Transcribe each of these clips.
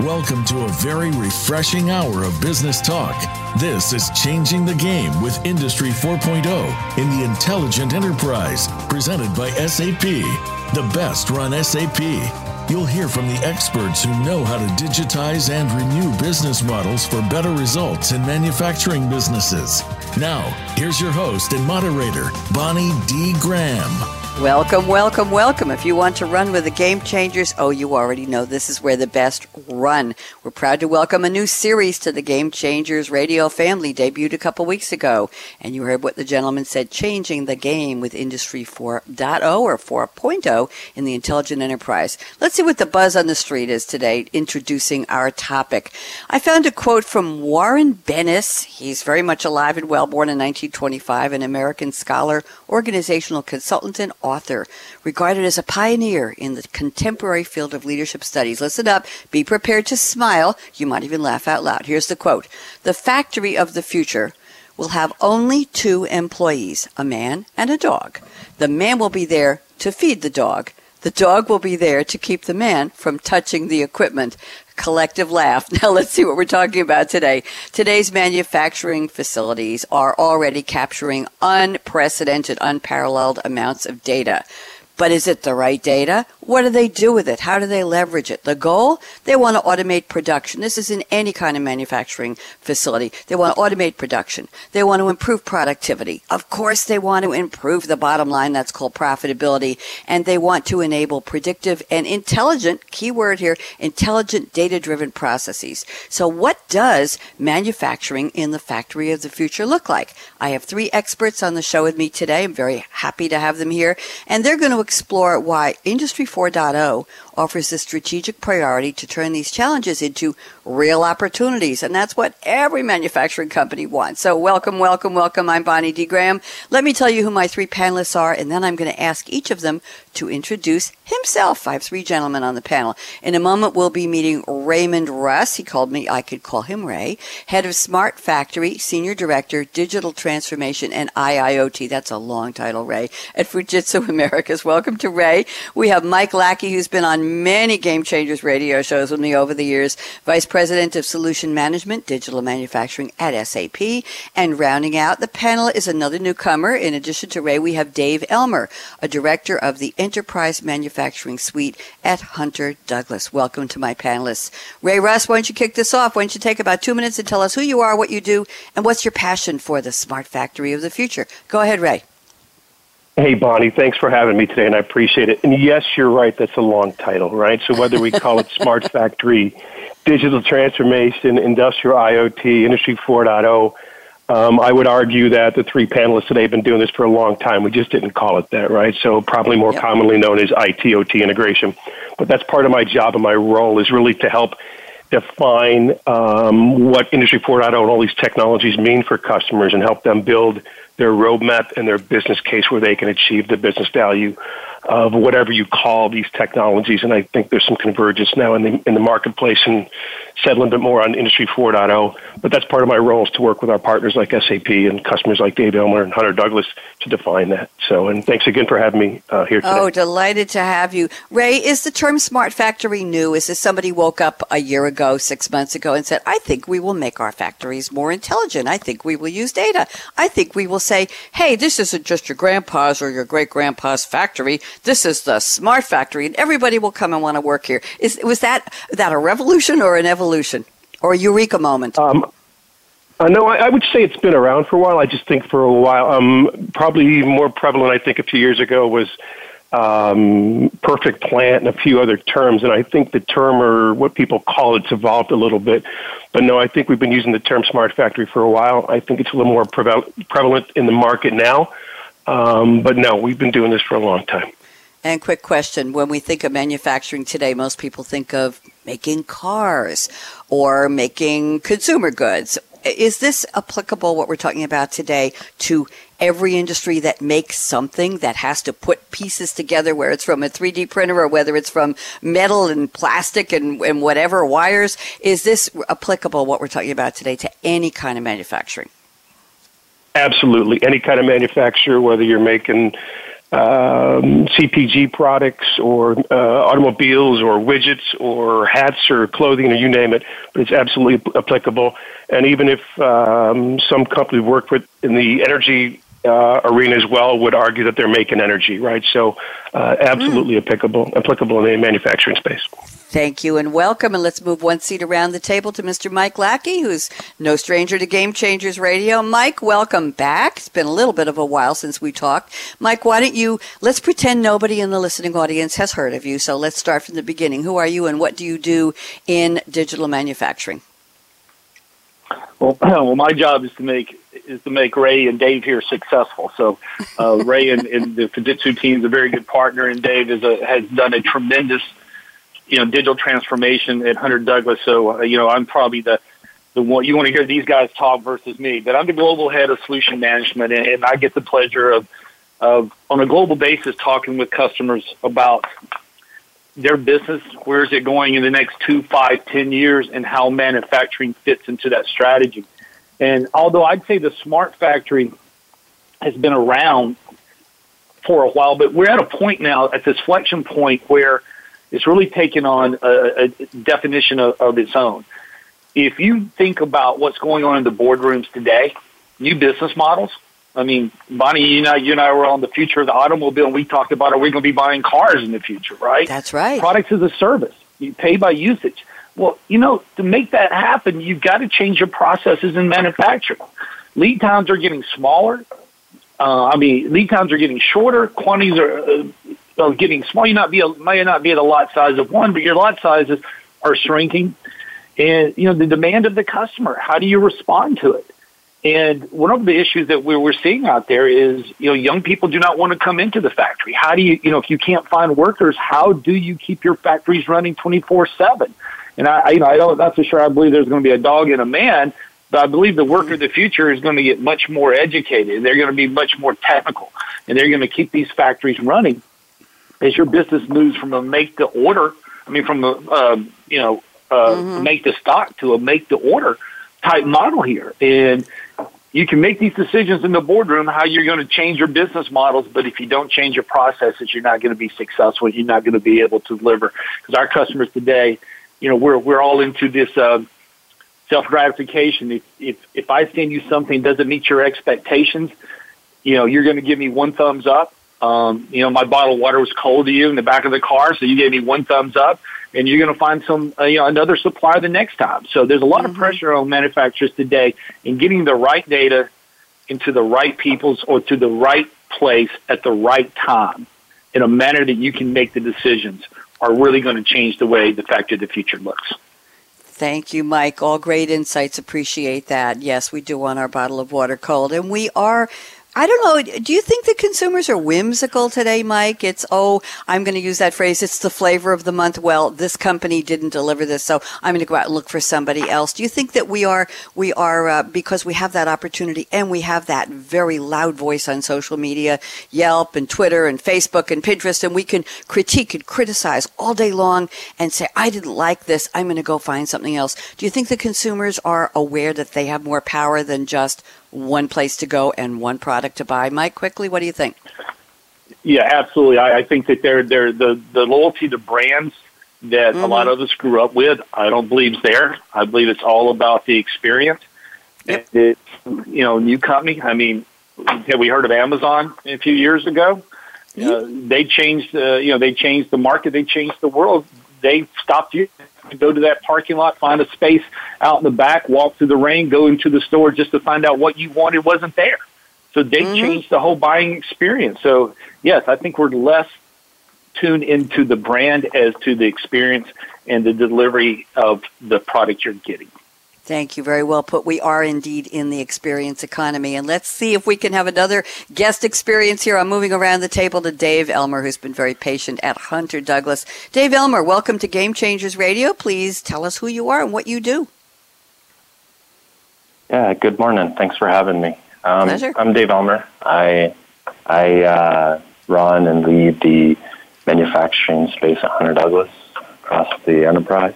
Welcome to a very refreshing hour of business talk. This is Changing the Game with Industry 4.0 in the Intelligent Enterprise, presented by SAP, the best run SAP. You'll hear from the experts who know how to digitize and renew business models for better results in manufacturing businesses. Now, here's your host and moderator, Bonnie D. Graham. Welcome, welcome, welcome. If you want to run with the Game Changers, oh, you already know this is where the best run. We're proud to welcome a new series to the Game Changers radio family, debuted a couple weeks ago. And you heard what the gentleman said, changing the game with Industry 4.0 or 4.0 in the intelligent enterprise. Let's see what the buzz on the street is today, introducing our topic. I found a quote from Warren Bennis. He's very much alive and well, born in 1925, an American scholar, organizational consultant, and author, regarded as a pioneer in the contemporary field of leadership studies. Listen up, be prepared to smile. You might even laugh out loud. Here's the quote The factory of the future will have only two employees, a man and a dog. The man will be there to feed the dog. The dog will be there to keep the man from touching the equipment collective laugh. Now let's see what we're talking about today. Today's manufacturing facilities are already capturing unprecedented, unparalleled amounts of data. But is it the right data? What do they do with it? How do they leverage it? The goal? They want to automate production. This is in any kind of manufacturing facility. They want to automate production. They want to improve productivity. Of course, they want to improve the bottom line. That's called profitability. And they want to enable predictive and intelligent, key word here, intelligent data driven processes. So what does manufacturing in the factory of the future look like? I have three experts on the show with me today. I'm very happy to have them here. And they're going to explore why Industry 4.0 offers the strategic priority to turn these challenges into real opportunities. And that's what every manufacturing company wants. So welcome, welcome, welcome. I'm Bonnie D. Graham. Let me tell you who my three panelists are, and then I'm going to ask each of them to introduce himself. I have three gentlemen on the panel. In a moment, we'll be meeting Raymond Russ. He called me, I could call him Ray, head of Smart Factory, Senior Director, Digital Transformation and IIoT. That's a long title, Ray, at Fujitsu Americas. Welcome to Ray. We have Mike Lackey, who's been on many Game Changers radio shows with me over the years, Vice President of Solution Management, Digital Manufacturing at SAP. And rounding out the panel is another newcomer. In addition to Ray, we have Dave Elmer, a Director of the Enterprise Manufacturing Suite at Hunter Douglas. Welcome to my panelists. Ray Russ, why don't you kick this off? Why don't you take about two minutes and tell us who you are, what you do, and what's your passion for the smart factory of the future? Go ahead, Ray. Hey, Bonnie, thanks for having me today, and I appreciate it. And yes, you're right, that's a long title, right? So whether we call it Smart Factory, Digital Transformation, Industrial IoT, Industry 4.0, um, I would argue that the three panelists today have been doing this for a long time. We just didn't call it that, right? So probably more yep. commonly known as IT/OT integration. But that's part of my job and my role is really to help define um, what Industry 4.0 and all these technologies mean for customers and help them build – their roadmap and their business case where they can achieve the business value of whatever you call these technologies. And I think there's some convergence now in the in the marketplace and said a little bit more on Industry 4.0. But that's part of my role is to work with our partners like SAP and customers like Dave Elmer and Hunter Douglas to define that. So, and thanks again for having me uh, here today. Oh, delighted to have you. Ray, is the term smart factory new? Is this somebody woke up a year ago, six months ago and said, I think we will make our factories more intelligent. I think we will use data. I think we will say, hey, this isn't just your grandpa's or your great grandpa's factory. This is the smart factory and everybody will come and want to work here. Is, was that, that a revolution or an evolution or a eureka moment? Um, uh, no, I, I would say it's been around for a while. I just think for a while, um, probably more prevalent, I think, a few years ago was um, perfect plant and a few other terms. And I think the term or what people call it's evolved a little bit. But no, I think we've been using the term smart factory for a while. I think it's a little more prevalent in the market now. Um, but no, we've been doing this for a long time. And quick question when we think of manufacturing today, most people think of making cars or making consumer goods. Is this applicable, what we're talking about today, to every industry that makes something that has to put pieces together, where it's from a 3D printer or whether it's from metal and plastic and, and whatever wires. Is this applicable, what we're talking about today, to any kind of manufacturing? Absolutely. Any kind of manufacturer, whether you're making um, CPG products or uh, automobiles or widgets or hats or clothing or you name it, but it's absolutely applicable. And even if um, some company we work with in the energy uh, arena as well would argue that they're making energy, right? So, uh, absolutely mm. applicable applicable in the manufacturing space. Thank you and welcome. And let's move one seat around the table to Mr. Mike Lackey, who's no stranger to Game Changers Radio. Mike, welcome back. It's been a little bit of a while since we talked. Mike, why don't you, let's pretend nobody in the listening audience has heard of you. So let's start from the beginning. Who are you and what do you do in digital manufacturing? Well, well, my job is to make is to make Ray and Dave here successful. So uh, Ray and, and the Fujitsu team is a very good partner, and Dave a, has done a tremendous you know, digital transformation at Hunter Douglas. So, uh, you know, I'm probably the, the one you want to hear these guys talk versus me, but I'm the global head of solution management and, and I get the pleasure of, of on a global basis talking with customers about their business, where is it going in the next two, five, ten years, and how manufacturing fits into that strategy. And although I'd say the smart factory has been around for a while, but we're at a point now at this flexion point where it's really taken on a, a definition of, of its own. If you think about what's going on in the boardrooms today, new business models. I mean, Bonnie, you know, you and I were on the future of the automobile, and we talked about are we going to be buying cars in the future, right? That's right. Products as a service. You pay by usage. Well, you know, to make that happen, you've got to change your processes in manufacturing. Lead times are getting smaller. Uh, I mean, lead times are getting shorter. Quantities are uh, of getting small. You not be a, may not be at a lot size of one, but your lot sizes are shrinking. And you know the demand of the customer. How do you respond to it? And one of the issues that we're, we're seeing out there is, you know, young people do not want to come into the factory. How do you, you know, if you can't find workers, how do you keep your factories running 24 seven? And I, you know, I don't, not so sure I believe there's going to be a dog and a man, but I believe the worker of the future is going to get much more educated. They're going to be much more technical and they're going to keep these factories running as your business moves from a make to order, I mean, from a uh, you know uh, mm-hmm. make to stock to a make to order type model here, and you can make these decisions in the boardroom how you're going to change your business models, but if you don't change your processes, you're not going to be successful. You're not going to be able to deliver because our customers today, you know, we're we're all into this. Uh, self gratification. If, if if I send you something doesn't meet your expectations, you know, you're going to give me one thumbs up um, you know, my bottle of water was cold to you in the back of the car, so you gave me one thumbs up, and you're going to find some, uh, you know, another supplier the next time. So there's a lot mm-hmm. of pressure on manufacturers today in getting the right data into the right people's or to the right place at the right time in a manner that you can make the decisions are really going to change the way the factory of the future looks. Thank you, Mike. All great insights. Appreciate that. Yes, we do want our bottle of water cold. And we are I don't know. Do you think the consumers are whimsical today, Mike? It's, oh, I'm going to use that phrase. It's the flavor of the month. Well, this company didn't deliver this, so I'm going to go out and look for somebody else. Do you think that we are, we are, uh, because we have that opportunity and we have that very loud voice on social media, Yelp and Twitter and Facebook and Pinterest, and we can critique and criticize all day long and say, I didn't like this. I'm going to go find something else. Do you think the consumers are aware that they have more power than just one place to go and one product to buy. Mike, quickly, what do you think? Yeah, absolutely. I, I think that they're, they're the, the loyalty to brands that mm-hmm. a lot of us grew up with, I don't believe is there. I believe it's all about the experience. Yep. It's, you know, new company. I mean, have we heard of Amazon a few years ago? Mm-hmm. Uh, they changed, uh, you know, they changed the market. They changed the world. They stopped you go to that parking lot, find a space out in the back, walk through the rain, go into the store just to find out what you wanted wasn't there. So they mm-hmm. changed the whole buying experience. So yes, I think we're less tuned into the brand as to the experience and the delivery of the product you're getting. Thank you. Very well put. We are indeed in the experience economy. And let's see if we can have another guest experience here. I'm moving around the table to Dave Elmer, who's been very patient at Hunter Douglas. Dave Elmer, welcome to Game Changers Radio. Please tell us who you are and what you do. Yeah, good morning. Thanks for having me. Um, Pleasure. I'm Dave Elmer. I, I uh, run and lead the manufacturing space at Hunter Douglas across the enterprise.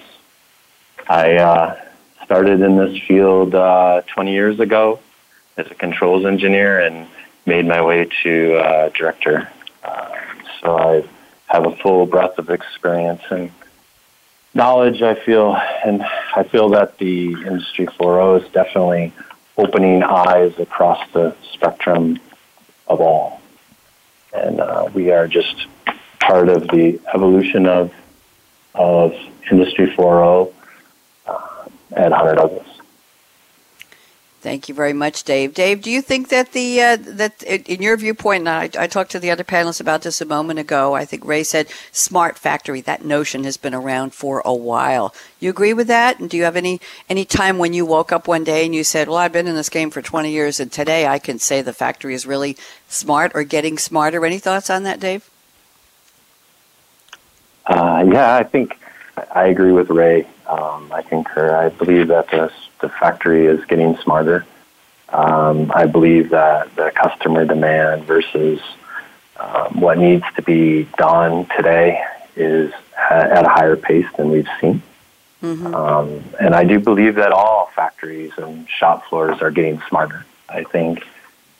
I uh, started in this field uh, 20 years ago as a controls engineer and made my way to uh, director uh, so I have a full breadth of experience and knowledge. I feel, and I feel that the Industry 4.0 is definitely opening eyes across the spectrum of all, and uh, we are just part of the evolution of of Industry 4.0 uh, at Hunter Douglas. Thank you very much, Dave. Dave, do you think that the uh, that in your viewpoint, and I, I, talked to the other panelists about this a moment ago. I think Ray said smart factory. That notion has been around for a while. You agree with that? And do you have any any time when you woke up one day and you said, "Well, I've been in this game for 20 years, and today I can say the factory is really smart or getting smarter"? Any thoughts on that, Dave? Uh, yeah, I think I agree with Ray. Um, I concur. I believe that the, the factory is getting smarter. Um, I believe that the customer demand versus um, what needs to be done today is at a higher pace than we've seen. Mm-hmm. Um, and I do believe that all factories and shop floors are getting smarter. I think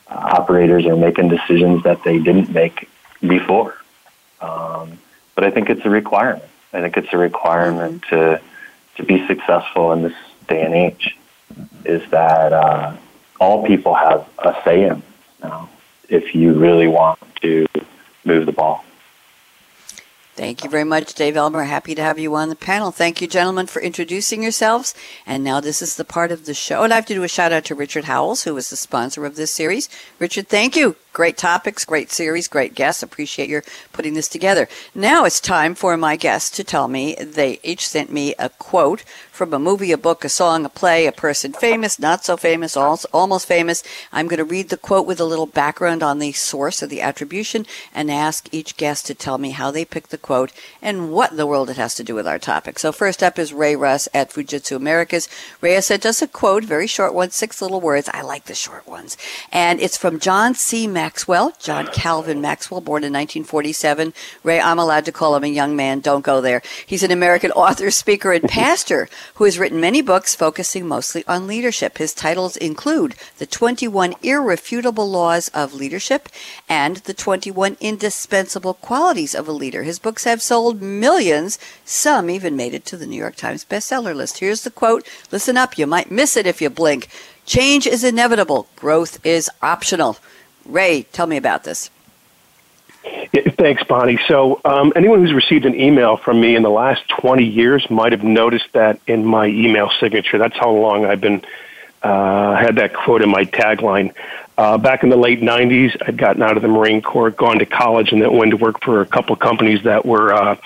uh, operators are making decisions that they didn't make before. Um, but I think it's a requirement. I think it's a requirement mm-hmm. to to be successful in this day and age. Is that uh, all people have a say in now? If you really want to move the ball. Thank you very much, Dave Elmer. Happy to have you on the panel. Thank you, gentlemen, for introducing yourselves. And now this is the part of the show. And I have to do a shout out to Richard Howells, who is the sponsor of this series. Richard, thank you. Great topics, great series, great guests. Appreciate your putting this together. Now it's time for my guests to tell me. They each sent me a quote from a movie, a book, a song, a play, a person famous, not so famous, almost famous. I'm going to read the quote with a little background on the source of the attribution and ask each guest to tell me how they picked the quote and what in the world it has to do with our topic. So first up is Ray Russ at Fujitsu Americas. Ray said just a quote, very short one, six little words. I like the short ones. And it's from John C. Maxwell, John Calvin Maxwell, born in 1947. Ray, I'm allowed to call him a young man. Don't go there. He's an American author, speaker, and pastor who has written many books focusing mostly on leadership. His titles include The 21 Irrefutable Laws of Leadership and The 21 Indispensable Qualities of a Leader. His books have sold millions. Some even made it to the New York Times bestseller list. Here's the quote. Listen up. You might miss it if you blink. Change is inevitable. Growth is optional. Ray, tell me about this. Thanks, Bonnie. So, um, anyone who's received an email from me in the last 20 years might have noticed that in my email signature. That's how long I've been uh, had that quote in my tagline. Uh, back in the late 90s, I'd gotten out of the Marine Corps, gone to college, and then went to work for a couple companies that were uh,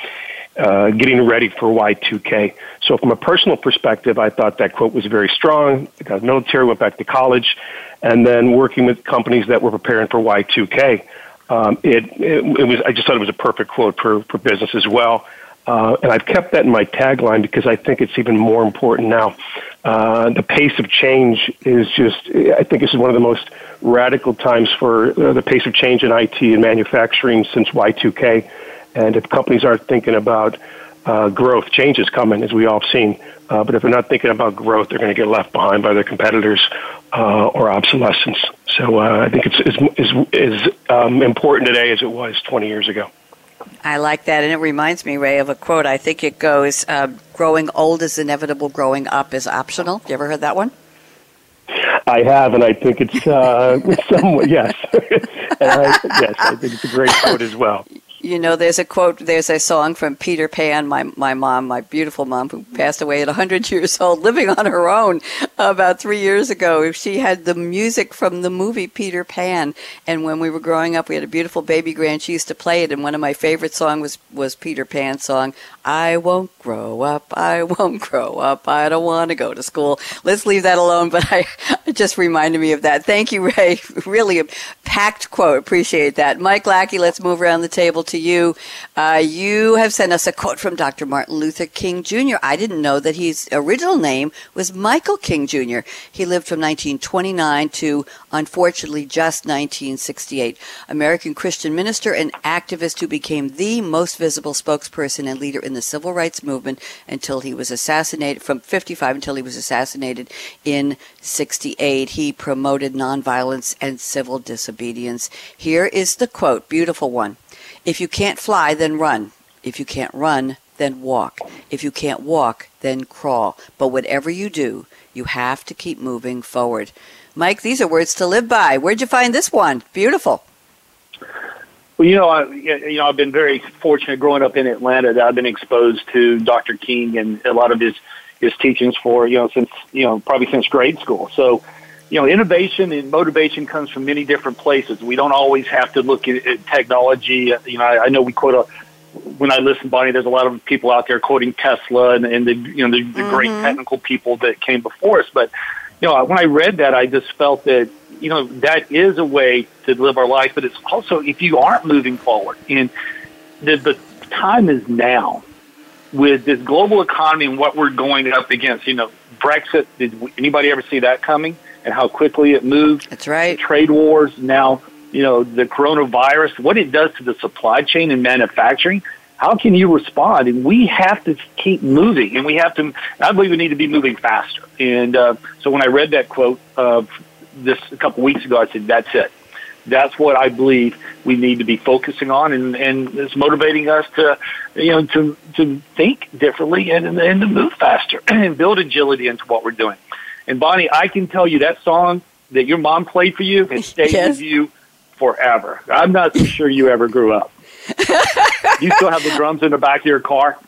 uh, getting ready for Y2K. So, from a personal perspective, I thought that quote was very strong. I got military, went back to college, and then working with companies that were preparing for Y2K. Um, it, it, it, was. I just thought it was a perfect quote for, for business as well. Uh, and I've kept that in my tagline because I think it's even more important now. Uh, the pace of change is just, I think this is one of the most radical times for uh, the pace of change in IT and manufacturing since Y2K. And if companies aren't thinking about uh, growth, change is coming, as we all have seen. Uh, but if they're not thinking about growth, they're going to get left behind by their competitors uh, or obsolescence. So I think it's as, as, as um, important today as it was 20 years ago. I like that, and it reminds me, Ray, of a quote. I think it goes, uh, "Growing old is inevitable. Growing up is optional." You ever heard that one? I have, and I think it's uh, somewhat yes. I, yes, I think it's a great quote as well. You know, there's a quote, there's a song from Peter Pan, my, my mom, my beautiful mom, who passed away at 100 years old, living on her own about three years ago. She had the music from the movie Peter Pan. And when we were growing up, we had a beautiful baby grand. She used to play it. And one of my favorite songs was, was Peter Pan's song, I won't grow up. I won't grow up. I don't want to go to school. Let's leave that alone. But I, it just reminded me of that. Thank you, Ray. Really a packed quote. Appreciate that. Mike Lackey, let's move around the table to you. Uh, you have sent us a quote from Dr. Martin Luther King Jr. I didn't know that his original name was Michael King Jr. He lived from 1929 to, unfortunately, just 1968. American Christian minister and activist who became the most visible spokesperson and leader in the civil rights movement until he was assassinated, from 55 until he was assassinated in 68. He promoted nonviolence and civil disobedience. Here is the quote, beautiful one. If you can't fly, then run. If you can't run, then walk. If you can't walk, then crawl. But whatever you do, you have to keep moving forward. Mike, these are words to live by. Where'd you find this one? Beautiful. Well, you know, I, you know, I've been very fortunate growing up in Atlanta that I've been exposed to Dr. King and a lot of his his teachings for you know since you know probably since grade school. So, you know, innovation and motivation comes from many different places. We don't always have to look at, at technology. You know, I, I know we quote a when I listen, Bonnie, there's a lot of people out there quoting Tesla and, and the you know the, the mm-hmm. great technical people that came before us. But you know, when I read that, I just felt that you know that is a way to live our life. But it's also if you aren't moving forward, and the, the time is now with this global economy and what we're going up against. You know, Brexit. Did anybody ever see that coming? And how quickly it moved. That's right. Trade wars now you know, the coronavirus, what it does to the supply chain and manufacturing, how can you respond? And we have to keep moving, and we have to. I believe we need to be moving faster. And uh, so when I read that quote uh, this a couple weeks ago, I said, "That's it. That's what I believe we need to be focusing on, and and it's motivating us to, you know, to to think differently and and to move faster and build agility into what we're doing." And Bonnie, I can tell you that song that your mom played for you has stayed yes. with you forever. I'm not so sure you ever grew up. you still have the drums in the back of your car?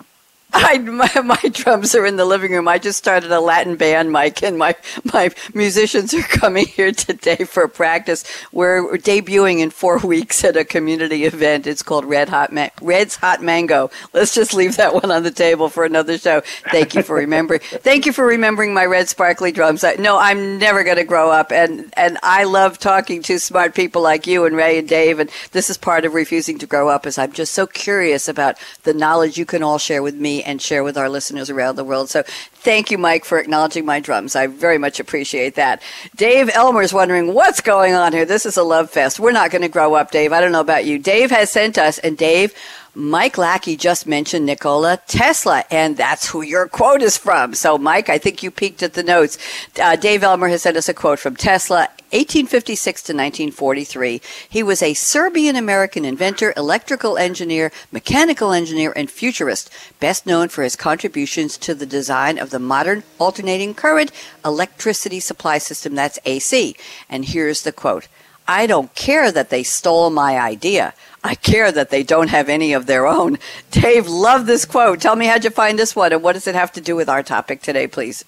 I, my, my drums are in the living room. I just started a Latin band, Mike, and my, my musicians are coming here today for practice. We're, debuting in four weeks at a community event. It's called Red Hot Ma- Red's Hot Mango. Let's just leave that one on the table for another show. Thank you for remembering. Thank you for remembering my red sparkly drums. I, no, I'm never going to grow up, and and I love talking to smart people like you and Ray and Dave. And this is part of refusing to grow up, is I'm just so curious about the knowledge you can all share with me and share with our listeners around the world. So thank you, Mike, for acknowledging my drums. I very much appreciate that. Dave Elmer's wondering what's going on here. This is a love fest. We're not going to grow up, Dave. I don't know about you. Dave has sent us, and Dave, Mike Lackey just mentioned Nikola Tesla, and that's who your quote is from. So, Mike, I think you peeked at the notes. Uh, Dave Elmer has sent us a quote from Tesla, 1856 to 1943. He was a Serbian American inventor, electrical engineer, mechanical engineer, and futurist, best known for his contributions to the design of the modern alternating current electricity supply system, that's AC. And here's the quote I don't care that they stole my idea. I care that they don't have any of their own. Dave, love this quote. Tell me how'd you find this one and what does it have to do with our topic today, please?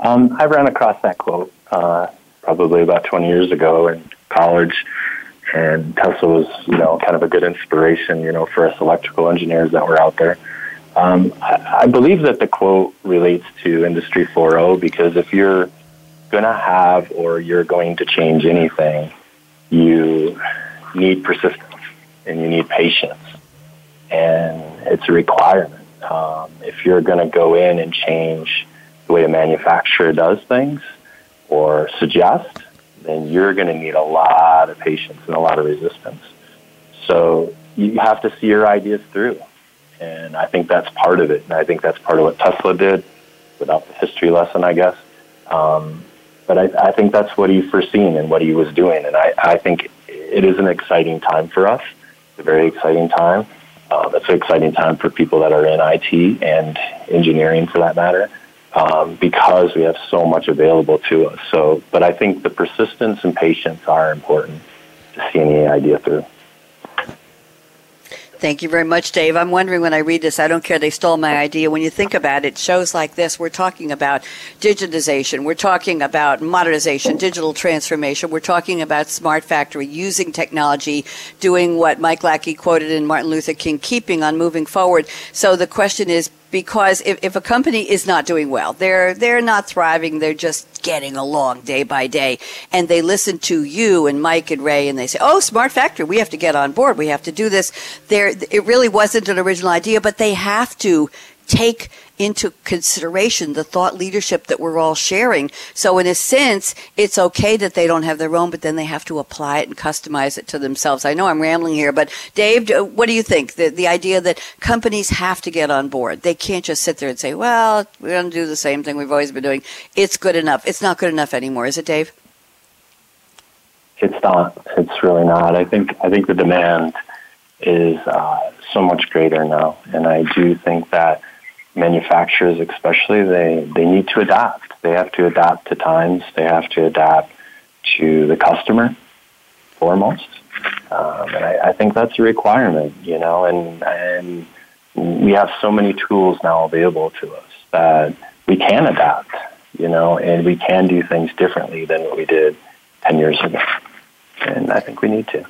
Um, I ran across that quote uh, probably about 20 years ago in college, and Tesla was, you know, kind of a good inspiration, you know, for us electrical engineers that were out there. Um, I, I believe that the quote relates to Industry 4.0 because if you're going to have or you're going to change anything, you need persistence and you need patience. And it's a requirement. Um, if you're going to go in and change the way a manufacturer does things or suggest, then you're going to need a lot of patience and a lot of resistance. So you have to see your ideas through. And I think that's part of it. And I think that's part of what Tesla did without the history lesson, I guess. Um, but I, I think that's what he foreseen and what he was doing. And I, I think it is an exciting time for us. It's a very exciting time. Um, it's an exciting time for people that are in IT and engineering, for that matter, um, because we have so much available to us. So, but I think the persistence and patience are important to see any idea through. Thank you very much, Dave. I'm wondering when I read this, I don't care they stole my idea. When you think about it, shows like this, we're talking about digitization, we're talking about modernization, digital transformation, we're talking about smart factory, using technology, doing what Mike Lackey quoted in Martin Luther King, keeping on moving forward. So the question is, because if, if a company is not doing well, they're they're not thriving, they're just getting along day by day, and they listen to you and Mike and Ray, and they say, "Oh, smart factory, we have to get on board. We have to do this." There, it really wasn't an original idea, but they have to take into consideration the thought leadership that we're all sharing. So in a sense, it's okay that they don't have their own, but then they have to apply it and customize it to themselves. I know I'm rambling here, but Dave, what do you think? The, the idea that companies have to get on board. They can't just sit there and say, well, we're going to do the same thing we've always been doing. It's good enough. It's not good enough anymore, is it, Dave? it's not. It's really not. I think I think the demand is uh, so much greater now, and I do think that manufacturers, especially, they they need to adapt. They have to adapt to times. They have to adapt to the customer foremost, um, and I, I think that's a requirement. You know, and and we have so many tools now available to us that we can adapt. You know, and we can do things differently than what we did ten years ago and I think we need to.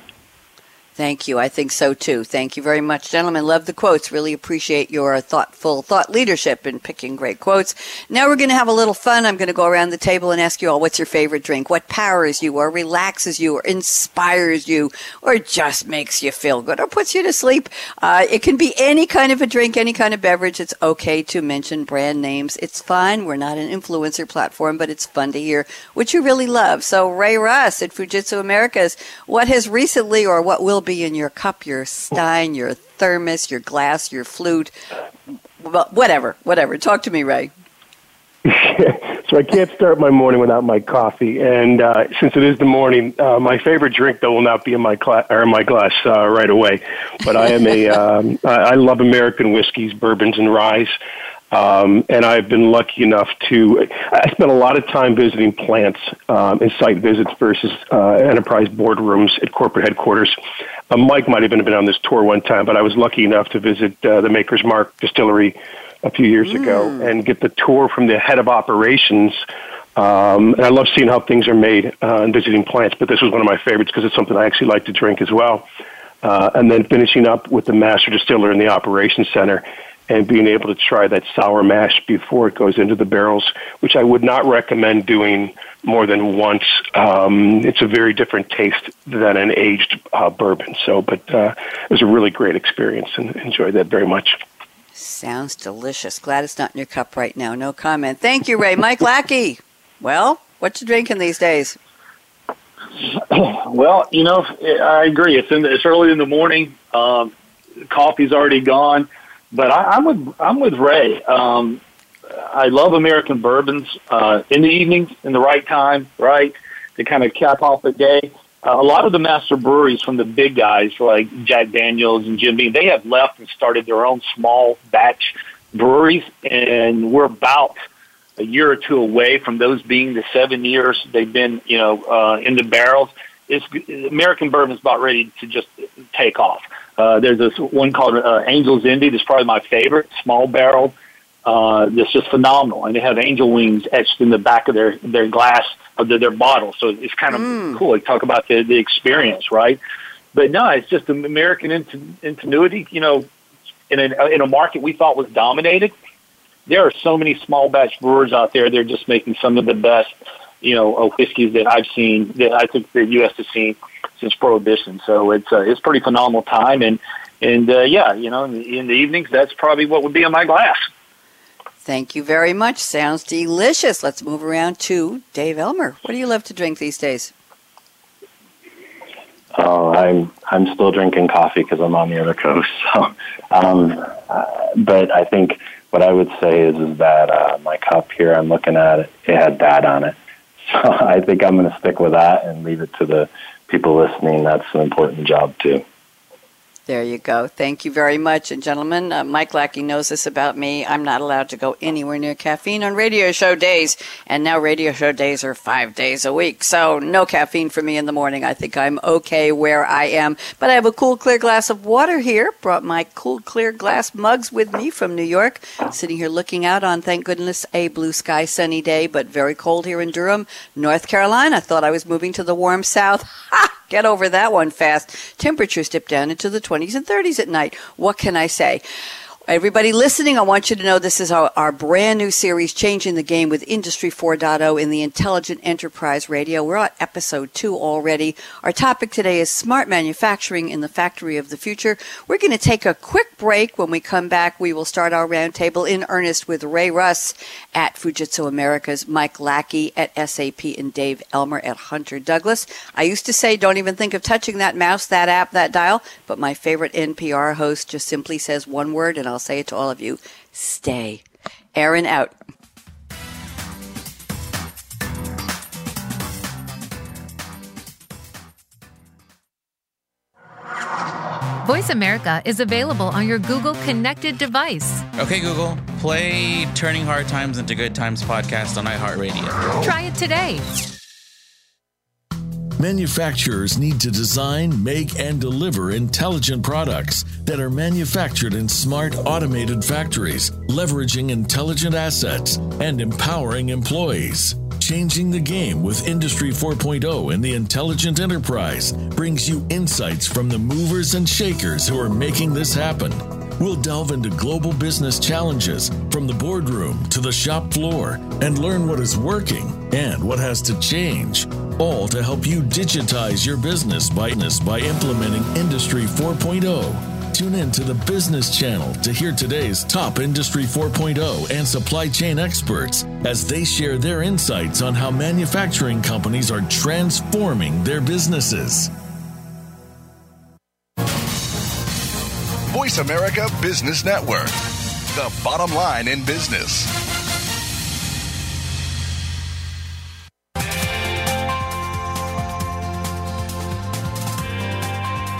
Thank you. I think so too. Thank you very much, gentlemen. Love the quotes. Really appreciate your thoughtful thought leadership in picking great quotes. Now we're going to have a little fun. I'm going to go around the table and ask you all what's your favorite drink? What powers you or relaxes you or inspires you or just makes you feel good or puts you to sleep? Uh, it can be any kind of a drink, any kind of beverage. It's okay to mention brand names. It's fine. We're not an influencer platform, but it's fun to hear what you really love. So Ray Russ at Fujitsu Americas, what has recently or what will be in your cup, your stein, your thermos, your glass, your flute, whatever, whatever. Talk to me, Ray. so I can't start my morning without my coffee, and uh, since it is the morning, uh, my favorite drink though will not be in my cla- or in my glass uh, right away. But I am a um, I love American whiskeys, bourbons, and ryes. Um, and I've been lucky enough to, I spent a lot of time visiting plants um, and site visits versus uh, enterprise boardrooms at corporate headquarters. Uh, Mike might have been on this tour one time, but I was lucky enough to visit uh, the Maker's Mark distillery a few years mm. ago and get the tour from the head of operations. Um, and I love seeing how things are made uh, and visiting plants, but this was one of my favorites because it's something I actually like to drink as well. Uh, and then finishing up with the master distiller in the operations center and being able to try that sour mash before it goes into the barrels, which I would not recommend doing more than once. Um, it's a very different taste than an aged uh, bourbon. So, but uh, it was a really great experience and enjoyed that very much. Sounds delicious. Glad it's not in your cup right now. No comment. Thank you, Ray. Mike Lackey. Well, what you drinking these days? Well, you know, I agree. It's in the, it's early in the morning. Um, coffee's already gone. But I, am with I'm with Ray. Um, I love American bourbons uh, in the evenings, in the right time, right to kind of cap off the day. Uh, a lot of the master breweries from the big guys like Jack Daniels and Jim Beam, they have left and started their own small batch breweries, and we're about a year or two away from those being the seven years they've been, you know, uh, in the barrels. It's American bourbon's about ready to just take off. Uh, there's this one called uh, Angel's Envy. That's probably my favorite, small barrel. Uh, that's just phenomenal, and they have angel wings etched in the back of their their glass of their, their bottle. So it's kind of mm. cool. Like talk about the the experience, right? But no, it's just the American ingenuity. You know, in a in a market we thought was dominated, there are so many small batch brewers out there. They're just making some of the best, you know, whiskeys that I've seen that I think the U.S. has seen since Prohibition. So it's uh, it's pretty phenomenal time, and and uh, yeah, you know, in the, in the evenings, that's probably what would be in my glass. Thank you very much. Sounds delicious. Let's move around to Dave Elmer. What do you love to drink these days? Oh, I'm I'm still drinking coffee because I'm on the other coast. So, um, uh, but I think what I would say is is that uh, my cup here, I'm looking at it, it had dad on it. So I think I'm going to stick with that and leave it to the people listening, that's an important job too. There you go. Thank you very much. And gentlemen, uh, Mike Lackey knows this about me. I'm not allowed to go anywhere near caffeine on radio show days. And now radio show days are five days a week. So no caffeine for me in the morning. I think I'm okay where I am. But I have a cool, clear glass of water here. Brought my cool, clear glass mugs with me from New York. Sitting here looking out on, thank goodness, a blue sky sunny day, but very cold here in Durham, North Carolina. Thought I was moving to the warm south. Ha! Get over that one fast. Temperatures dip down into the 20s and 30s at night. What can I say? Everybody listening, I want you to know this is our, our, brand new series, Changing the Game with Industry 4.0 in the Intelligent Enterprise Radio. We're on episode two already. Our topic today is smart manufacturing in the factory of the future. We're going to take a quick break. When we come back, we will start our roundtable in earnest with Ray Russ at Fujitsu Americas, Mike Lackey at SAP, and Dave Elmer at Hunter Douglas. I used to say, don't even think of touching that mouse, that app, that dial, but my favorite NPR host just simply says one word and I'll say it to all of you stay. Aaron out. Voice America is available on your Google connected device. Okay, Google, play Turning Hard Times into Good Times podcast on iHeartRadio. Try it today. Manufacturers need to design, make, and deliver intelligent products that are manufactured in smart, automated factories, leveraging intelligent assets and empowering employees. Changing the Game with Industry 4.0 and the Intelligent Enterprise brings you insights from the movers and shakers who are making this happen. We'll delve into global business challenges from the boardroom to the shop floor and learn what is working and what has to change, all to help you digitize your business by, by implementing Industry 4.0 Tune in to the Business Channel to hear today's top Industry 4.0 and supply chain experts as they share their insights on how manufacturing companies are transforming their businesses. Voice America Business Network, the bottom line in business.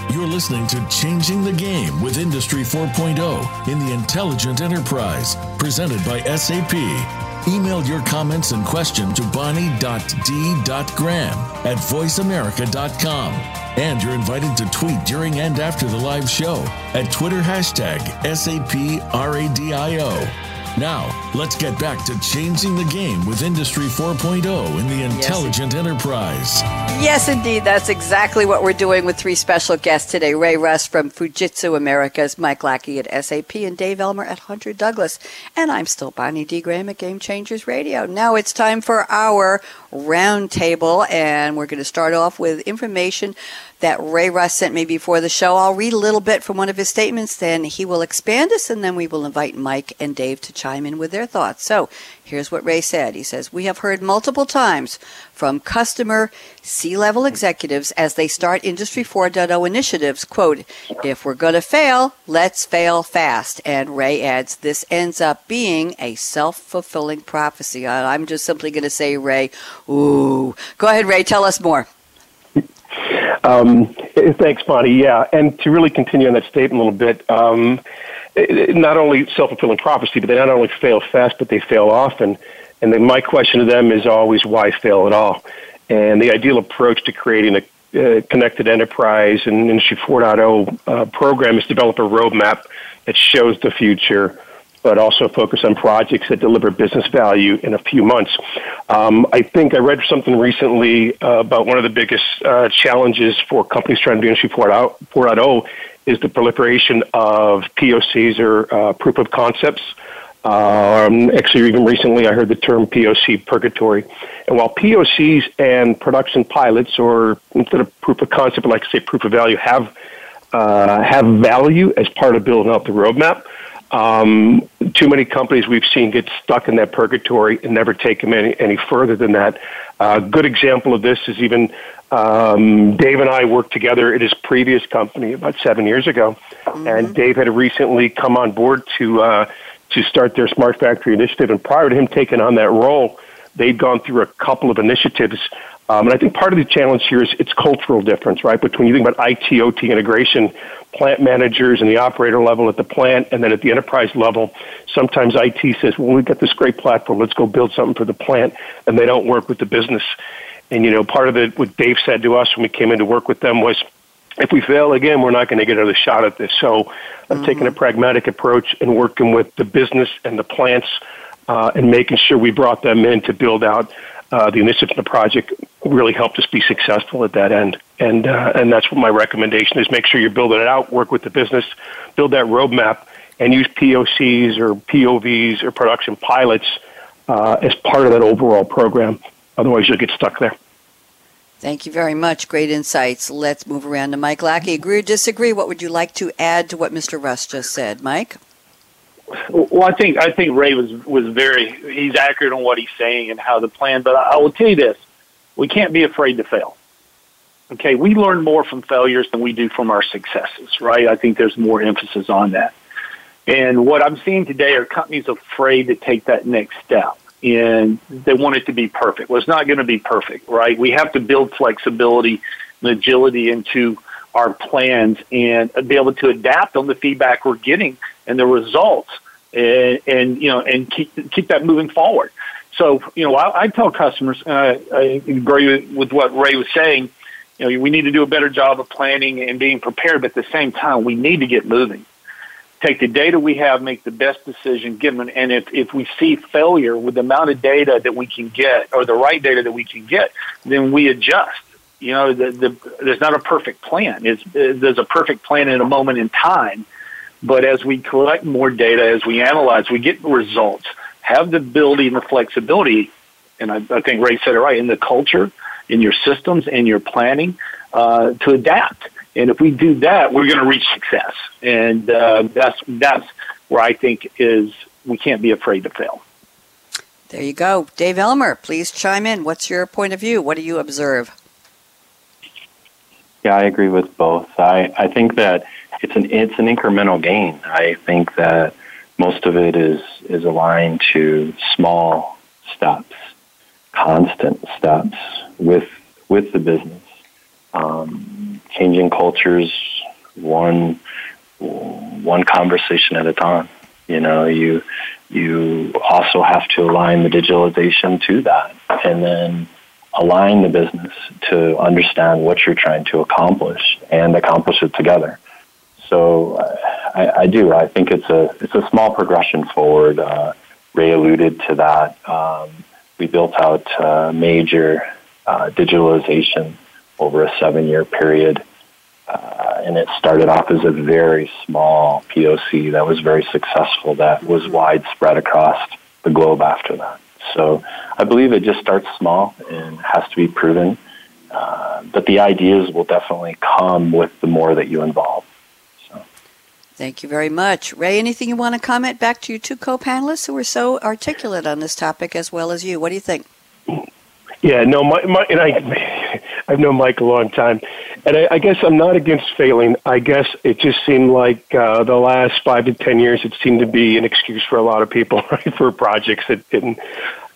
You're listening to Changing the Game with Industry 4.0 in the Intelligent Enterprise, presented by SAP. Email your comments and questions to bonnie.d.graham at voiceamerica.com. And you're invited to tweet during and after the live show at Twitter hashtag SAPRADIO. Now, let's get back to changing the game with Industry 4.0 in the intelligent yes. enterprise. Yes, indeed. That's exactly what we're doing with three special guests today Ray Russ from Fujitsu Americas, Mike Lackey at SAP, and Dave Elmer at Hunter Douglas. And I'm still Bonnie D. Graham at Game Changers Radio. Now it's time for our roundtable, and we're going to start off with information that Ray Russ sent me before the show. I'll read a little bit from one of his statements, then he will expand us, and then we will invite Mike and Dave to chime in with their thoughts. So here's what Ray said. He says, We have heard multiple times from customer C level executives as they start Industry 4.0 initiatives, quote, if we're going to fail, let's fail fast. And Ray adds, this ends up being a self fulfilling prophecy. I'm just simply going to say, Ray, ooh. Go ahead, Ray, tell us more. Um, thanks, Bonnie. Yeah, and to really continue on that statement a little bit, um, not only self fulfilling prophecy, but they not only fail fast, but they fail often. And then my question to them is always, why fail at all? And the ideal approach to creating a uh, connected enterprise and Industry 4.0 uh, program is develop a roadmap that shows the future but also focus on projects that deliver business value in a few months. Um, I think I read something recently uh, about one of the biggest uh, challenges for companies trying to do Industry 4.0 is the proliferation of POCs or uh, proof of concepts. Um, actually, even recently, I heard the term POC purgatory. And while POCs and production pilots, or instead of proof of concept, I'd like to say proof of value, have uh, have value as part of building out the roadmap. Um, too many companies we've seen get stuck in that purgatory and never take them any, any further than that. A uh, good example of this is even um, Dave and I worked together at his previous company about seven years ago, mm-hmm. and Dave had recently come on board to uh, to start their smart factory initiative. And prior to him taking on that role, they'd gone through a couple of initiatives um, and I think part of the challenge here is it's cultural difference, right? Between you think about IT, OT integration, plant managers and the operator level at the plant, and then at the enterprise level, sometimes IT says, well, we've got this great platform, let's go build something for the plant, and they don't work with the business. And, you know, part of it, what Dave said to us when we came in to work with them was, if we fail again, we're not going to get another shot at this. So, I'm mm-hmm. taking a pragmatic approach and working with the business and the plants uh, and making sure we brought them in to build out uh, the initiative in the project really helped us be successful at that end. And uh, and that's what my recommendation is: make sure you're building it out, work with the business, build that roadmap, and use POCs or POVs or production pilots uh, as part of that overall program. Otherwise, you'll get stuck there. Thank you very much. Great insights. Let's move around to Mike Lackey. Agree or disagree? What would you like to add to what Mr. Russ just said, Mike? Well, I think I think Ray was was very he's accurate on what he's saying and how the plan. But I will tell you this: we can't be afraid to fail. Okay, we learn more from failures than we do from our successes. Right? I think there's more emphasis on that. And what I'm seeing today are companies afraid to take that next step, and they want it to be perfect. Well, it's not going to be perfect, right? We have to build flexibility and agility into our plans and be able to adapt on the feedback we're getting and the results and, and you know and keep keep that moving forward. So you know I, I tell customers I agree with what Ray was saying. You know we need to do a better job of planning and being prepared, but at the same time we need to get moving. Take the data we have, make the best decision, given, and if, if we see failure with the amount of data that we can get or the right data that we can get, then we adjust you know, the, the, there's not a perfect plan. It's, there's a perfect plan in a moment in time, but as we collect more data, as we analyze, we get results. Have the ability and the flexibility, and I, I think Ray said it right, in the culture, in your systems, in your planning uh, to adapt. And if we do that, we're going to reach success. And uh, that's that's where I think is we can't be afraid to fail. There you go, Dave Elmer. Please chime in. What's your point of view? What do you observe? Yeah, I agree with both. I, I think that it's an it's an incremental gain. I think that most of it is is aligned to small steps, constant steps with with the business. Um, changing cultures one one conversation at a time. You know, you you also have to align the digitalization to that, and then align the business to understand what you're trying to accomplish and accomplish it together. So uh, I, I do. I think it's a it's a small progression forward. Uh, Ray alluded to that. Um, we built out uh, major uh, digitalization over a seven year period. Uh, and it started off as a very small POC that was very successful, that was widespread across the globe after that. So I believe it just starts small and has to be proven. Uh, but the ideas will definitely come with the more that you involve. So. Thank you very much. Ray, anything you want to comment back to your two co panelists who were so articulate on this topic as well as you? What do you think? Yeah, no, my, my, and I, I've known Mike a long time, and I, I guess I'm not against failing. I guess it just seemed like uh, the last five to ten years, it seemed to be an excuse for a lot of people, right, for projects that didn't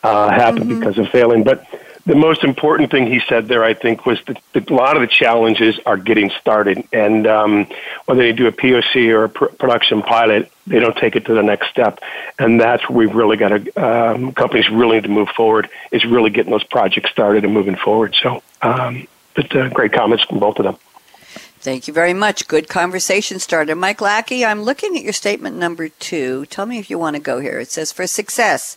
uh, happen mm-hmm. because of failing. But the most important thing he said there, I think, was that, that a lot of the challenges are getting started, and um, whether they do a POC or a pr- production pilot, they don't take it to the next step, and that's where we've really got to um, companies really need to move forward is really getting those projects started and moving forward. So, um, but uh, great comments from both of them. Thank you very much. Good conversation starter. Mike Lackey, I'm looking at your statement number two. Tell me if you want to go here. It says, for success,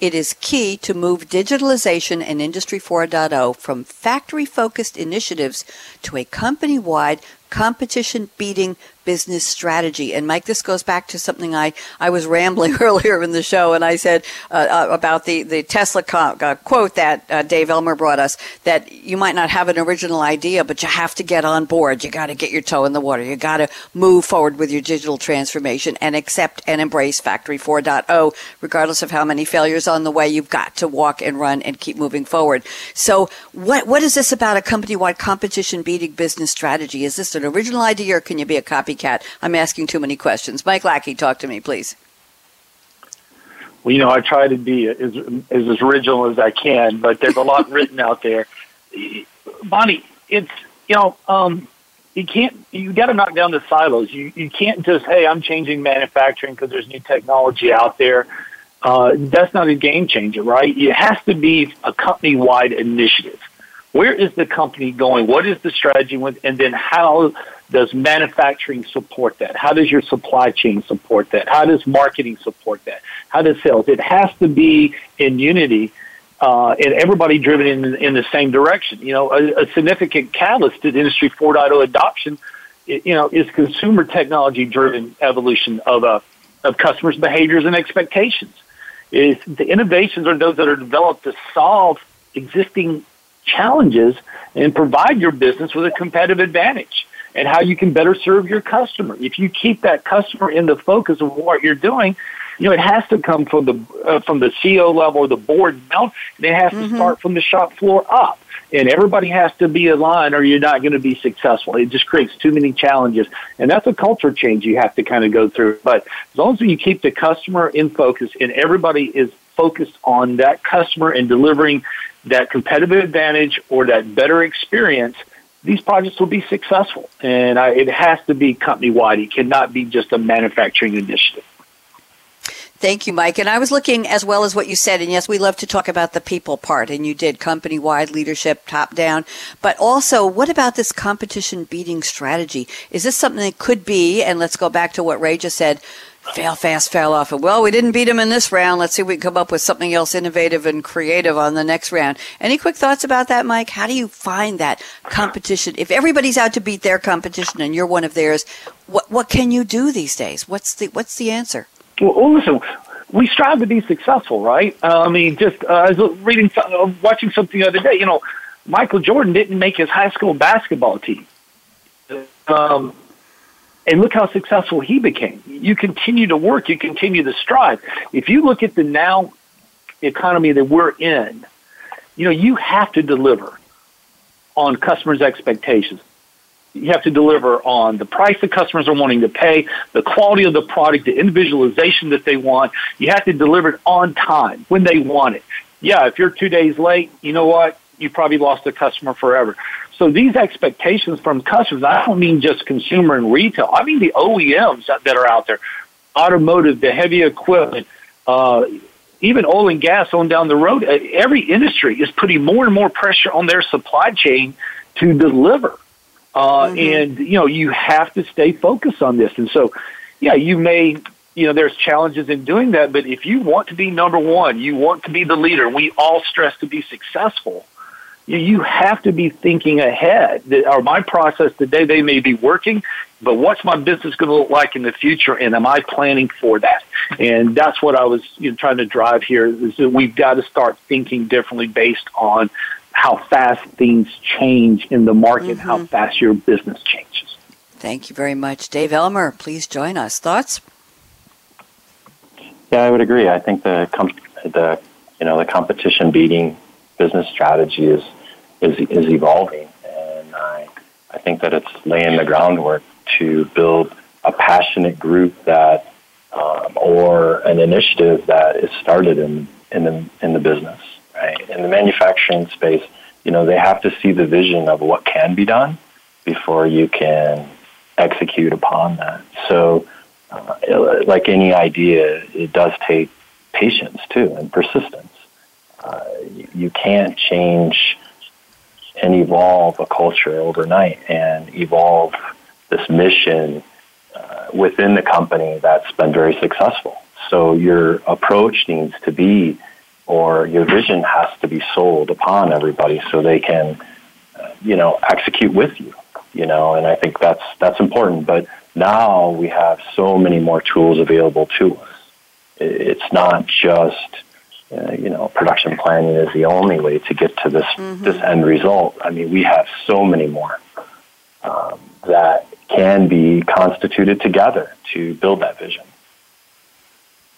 it is key to move digitalization and Industry 4.0 from factory focused initiatives to a company wide competition beating business strategy. And Mike, this goes back to something I, I was rambling earlier in the show, and I said uh, uh, about the, the Tesla co- uh, quote that uh, Dave Elmer brought us that you might not have an original idea, but you have to get on board. You got to get your toe in the water. You got to move forward with your digital transformation and accept and embrace Factory 4.0, regardless of how many failures on the way. You've got to walk and run and keep moving forward. So, what what is this about a company wide competition beating business strategy? Is this an original idea, or can you be a copy? Copycat. I'm asking too many questions. Mike Lackey, talk to me, please. Well, you know, I try to be as, as, original as I can, but there's a lot written out there. Bonnie, it's, you know, um, you can't, you got to knock down the silos. You, you can't just, hey, I'm changing manufacturing because there's new technology out there. Uh, that's not a game changer, right? It has to be a company wide initiative. Where is the company going? What is the strategy? With, and then how does manufacturing support that? How does your supply chain support that? How does marketing support that? How does sales? It has to be in unity uh, and everybody driven in, in the same direction. You know, a, a significant catalyst to Industry 4.0 adoption, you know, is consumer technology driven evolution of, uh, of customers' behaviors and expectations. Is the innovations are those that are developed to solve existing challenges and provide your business with a competitive advantage and how you can better serve your customer. If you keep that customer in the focus of what you're doing, you know, it has to come from the uh, from the CEO level or the board down. And it has mm-hmm. to start from the shop floor up. And everybody has to be aligned or you're not going to be successful. It just creates too many challenges. And that's a culture change you have to kind of go through. But as long as you keep the customer in focus and everybody is focused on that customer and delivering that competitive advantage or that better experience – these projects will be successful. And I, it has to be company wide. It cannot be just a manufacturing initiative. Thank you, Mike. And I was looking as well as what you said. And yes, we love to talk about the people part, and you did company wide leadership, top down. But also, what about this competition beating strategy? Is this something that could be, and let's go back to what Ray just said, fail fast, fail often. Well, we didn't beat them in this round. Let's see if we can come up with something else innovative and creative on the next round. Any quick thoughts about that, Mike? How do you find that competition? If everybody's out to beat their competition and you're one of theirs, what what can you do these days? What's the what's the answer? Well, listen, we strive to be successful, right? Uh, I mean, just uh, I was reading, uh, watching something the other day. You know, Michael Jordan didn't make his high school basketball team, um, and look how successful he became. You continue to work, you continue to strive. If you look at the now economy that we're in, you know, you have to deliver on customers' expectations you have to deliver on the price the customers are wanting to pay, the quality of the product, the individualization that they want. You have to deliver it on time when they want it. Yeah, if you're two days late, you know what? You probably lost a customer forever. So these expectations from customers, I don't mean just consumer and retail. I mean the OEMs that are out there, automotive, the heavy equipment, uh, even oil and gas on down the road. Uh, every industry is putting more and more pressure on their supply chain to deliver. Uh, mm-hmm. And, you know, you have to stay focused on this. And so, yeah, you may, you know, there's challenges in doing that, but if you want to be number one, you want to be the leader, we all stress to be successful. You, you have to be thinking ahead. Or my process today, they may be working, but what's my business going to look like in the future, and am I planning for that? And that's what I was you know, trying to drive here. Is that we've got to start thinking differently based on how fast things change in the market, mm-hmm. how fast your business changes. Thank you very much. Dave Elmer, please join us. Thoughts? Yeah, I would agree. I think the com- the you know the competition beating business strategy is is is evolving, and I I think that it's laying the groundwork to build a passionate group that um, or an initiative that is started in in the in the business right? In the manufacturing space, you know, they have to see the vision of what can be done before you can execute upon that. So, uh, like any idea, it does take patience too and persistence. Uh, you can't change and evolve a culture overnight and evolve this mission uh, within the company that's been very successful. So your approach needs to be or your vision has to be sold upon everybody so they can, uh, you know, execute with you. You know, and I think that's that's important. But now we have so many more tools available to us. It's not just uh, you know production planning is the only way to get to this mm-hmm. this end result. I mean, we have so many more um, that can be constituted together to build that vision.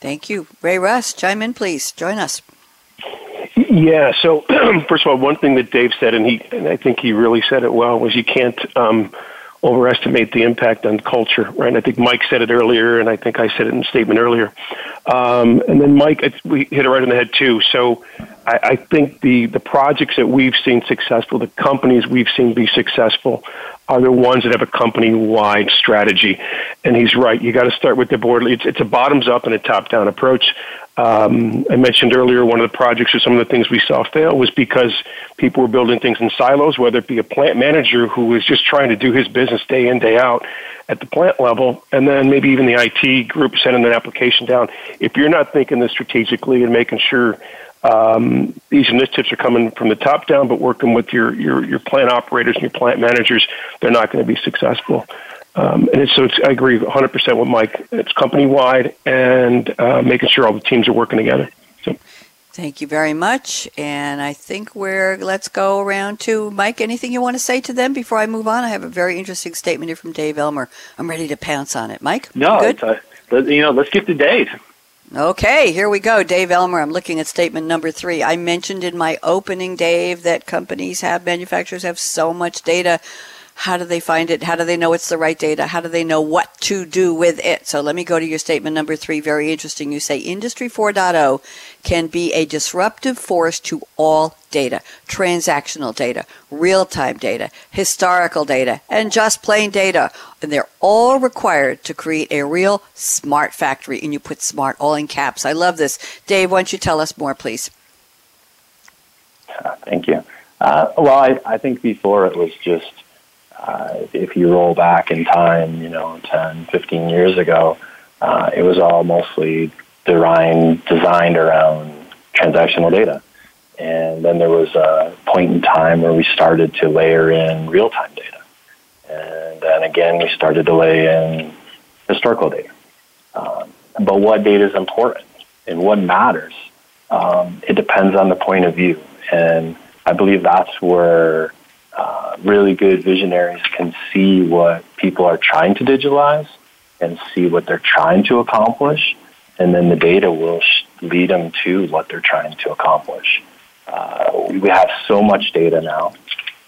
Thank you. Ray Russ, chime in, please. Join us. Yeah. So, first of all, one thing that Dave said, and he, and I think he really said it well, was you can't um, overestimate the impact on culture, right? I think Mike said it earlier, and I think I said it in a statement earlier. Um, and then Mike, we hit it right on the head too. So, I, I think the the projects that we've seen successful, the companies we've seen be successful, are the ones that have a company wide strategy. And he's right. You got to start with the board. It's, it's a bottoms up and a top down approach. Um, I mentioned earlier one of the projects or some of the things we saw fail was because people were building things in silos, whether it be a plant manager who was just trying to do his business day in, day out at the plant level, and then maybe even the IT group sending an application down. If you're not thinking this strategically and making sure um, these initiatives are coming from the top down, but working with your, your, your plant operators and your plant managers, they're not going to be successful. Um, and so it's, I agree 100% with Mike. It's company wide and uh, making sure all the teams are working together. So. Thank you very much. And I think we're, let's go around to Mike. Anything you want to say to them before I move on? I have a very interesting statement here from Dave Elmer. I'm ready to pounce on it. Mike? No, good? A, you know, let's get to Dave. Okay, here we go. Dave Elmer, I'm looking at statement number three. I mentioned in my opening, Dave, that companies have, manufacturers have so much data How do they find it? How do they know it's the right data? How do they know what to do with it? So let me go to your statement number three. Very interesting. You say Industry 4.0 can be a disruptive force to all data, transactional data, real time data, historical data, and just plain data. And they're all required to create a real smart factory. And you put smart all in caps. I love this. Dave, why don't you tell us more, please? Uh, thank you. Uh, well, I, I think before it was just uh, if you roll back in time, you know, 10, 15 years ago, uh, it was all mostly designed, designed around transactional data. And then there was a point in time where we started to layer in real time data. And then again, we started to lay in historical data. Um, but what data is important and what matters, um, it depends on the point of view. And I believe that's where really good visionaries can see what people are trying to digitalize and see what they're trying to accomplish, and then the data will lead them to what they're trying to accomplish. Uh, we have so much data now;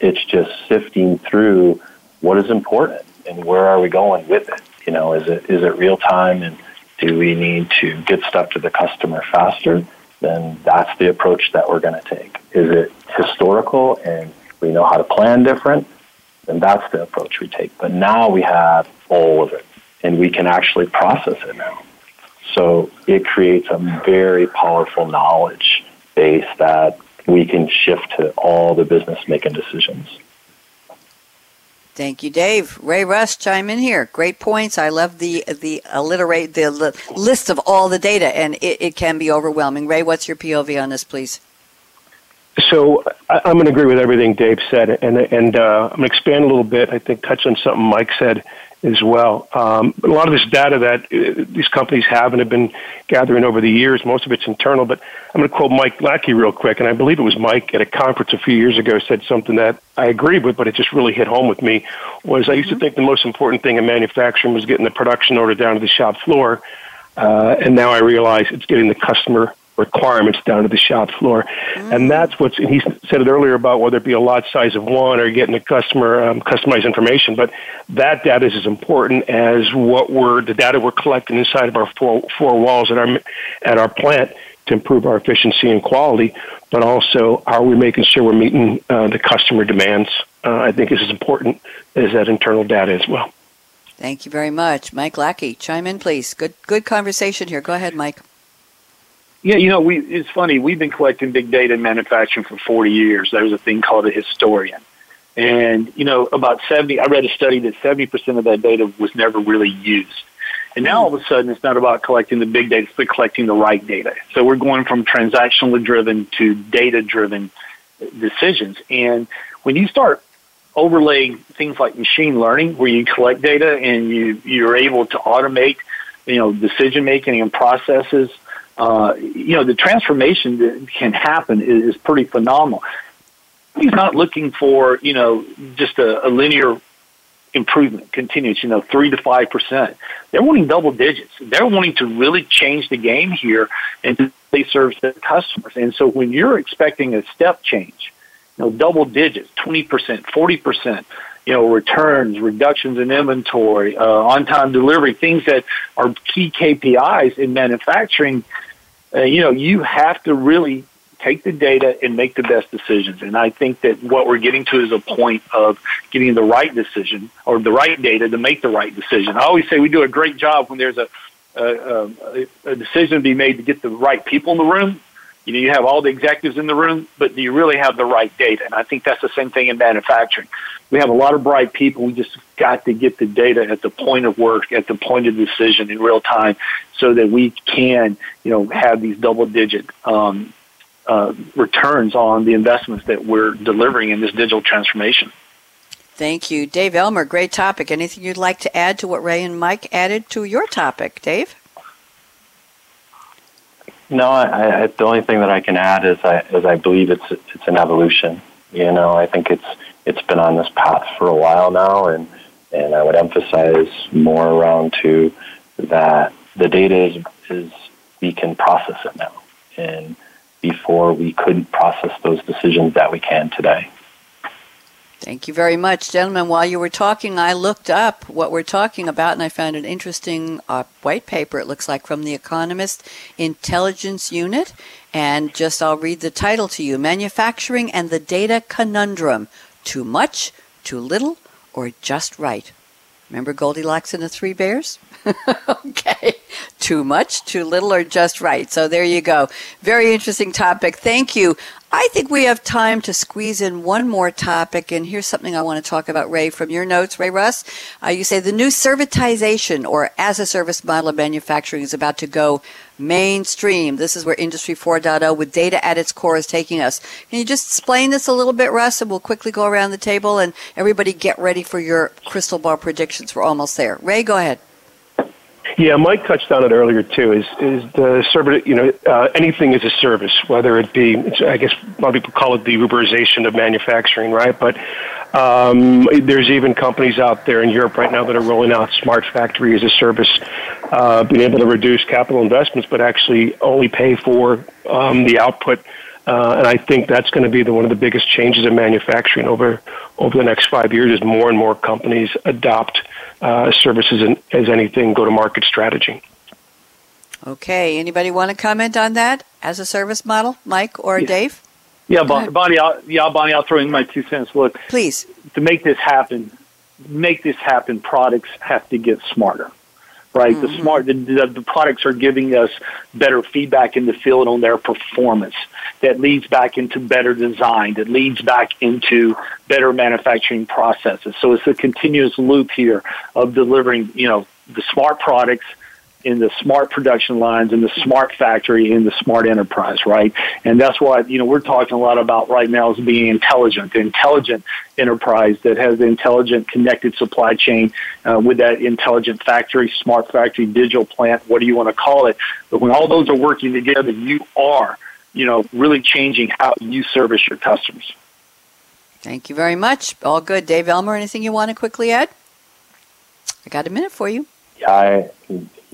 it's just sifting through what is important and where are we going with it. You know, is it is it real time, and do we need to get stuff to the customer faster? Then that's the approach that we're going to take. Is it historical and we know how to plan different, then that's the approach we take. But now we have all of it, and we can actually process it now. So it creates a very powerful knowledge base that we can shift to all the business making decisions. Thank you, Dave. Ray Russ, chime in here. Great points. I love the the alliterate the list of all the data, and it, it can be overwhelming. Ray, what's your POV on this, please? So I, am going to agree with everything Dave said, and and uh, I'm going to expand a little bit. I think touch on something Mike said as well. Um, a lot of this data that uh, these companies have and have been gathering over the years, most of it's internal. But I'm going to quote Mike Lackey real quick, and I believe it was Mike at a conference a few years ago said something that I agreed with, but it just really hit home with me. Was I used mm-hmm. to think the most important thing in manufacturing was getting the production order down to the shop floor, uh, and now I realize it's getting the customer requirements down to the shop floor. Mm. And that's what's, and he said it earlier about whether it be a lot size of one or getting the customer um, customized information, but that data is as important as what we're, the data we're collecting inside of our four, four walls at our, at our plant to improve our efficiency and quality, but also are we making sure we're meeting uh, the customer demands? Uh, I think is as important as that internal data as well. Thank you very much. Mike Lackey, chime in, please. Good, good conversation here. Go ahead, Mike. Yeah, you know, we it's funny. We've been collecting big data in manufacturing for 40 years. There's a thing called a historian. And, you know, about 70, I read a study that 70% of that data was never really used. And now all of a sudden it's not about collecting the big data, it's but collecting the right data. So we're going from transactionally driven to data driven decisions. And when you start overlaying things like machine learning, where you collect data and you, you're able to automate, you know, decision making and processes uh, you know, the transformation that can happen is, is pretty phenomenal. He's not looking for, you know, just a, a linear improvement continuous, you know, three to five percent. They're wanting double digits. They're wanting to really change the game here and they serve the customers. And so when you're expecting a step change, you know, double digits, twenty percent, forty percent, you know, returns, reductions in inventory, uh, on-time delivery, things that are key KPIs in manufacturing, uh, you know, you have to really take the data and make the best decisions. And I think that what we're getting to is a point of getting the right decision or the right data to make the right decision. I always say we do a great job when there's a, a, a, a decision to be made to get the right people in the room. You know, you have all the executives in the room, but do you really have the right data? And I think that's the same thing in manufacturing. We have a lot of bright people. We just got to get the data at the point of work, at the point of decision in real time, so that we can, you know, have these double-digit um, uh, returns on the investments that we're delivering in this digital transformation. Thank you, Dave Elmer. Great topic. Anything you'd like to add to what Ray and Mike added to your topic, Dave? No, I, I, the only thing that I can add is I, is I believe it's it's an evolution. You know, I think it's it's been on this path for a while now, and and I would emphasize more around to that the data is, is we can process it now, and before we couldn't process those decisions that we can today. Thank you very much, gentlemen. While you were talking, I looked up what we're talking about, and I found an interesting uh, white paper, it looks like, from the Economist Intelligence Unit. And just I'll read the title to you Manufacturing and the Data Conundrum Too Much, Too Little, or Just Right? Remember Goldilocks and the Three Bears? okay. Too much, too little, or just right. So there you go. Very interesting topic. Thank you. I think we have time to squeeze in one more topic, and here's something I want to talk about, Ray, from your notes, Ray Russ. Uh, you say the new servitization or as a service model of manufacturing is about to go mainstream. This is where Industry 4.0 with data at its core is taking us. Can you just explain this a little bit, Russ, and we'll quickly go around the table and everybody get ready for your crystal ball predictions. We're almost there. Ray, go ahead. Yeah, Mike touched on it earlier too. Is is the service? You know, uh, anything is a service, whether it be. I guess a lot of people call it the Uberization of manufacturing, right? But um, there's even companies out there in Europe right now that are rolling out smart factory as a service, uh, being able to reduce capital investments, but actually only pay for um, the output. Uh, and I think that's going to be the, one of the biggest changes in manufacturing over over the next five years Is more and more companies adopt uh, services in, as anything go to market strategy. Okay. Anybody want to comment on that as a service model, Mike or yeah. Dave? Yeah, Bon- Bonnie. I'll, yeah, Bonnie. I'll throw in my two cents. Look, please. To make this happen, make this happen, products have to get smarter right? Mm-hmm. The smart, the, the, the, products are giving us better feedback in the field on their performance. That leads back into better design. That leads back into better manufacturing processes. So it's a continuous loop here of delivering, you know, the smart products in the smart production lines, in the smart factory, in the smart enterprise, right? And that's what, you know, we're talking a lot about right now is being intelligent, the intelligent enterprise that has the intelligent connected supply chain uh, with that intelligent factory, smart factory, digital plant, what do you want to call it? But when all those are working together, you are, you know, really changing how you service your customers. Thank you very much. All good. Dave Elmer, anything you want to quickly add? I got a minute for you. Yeah, I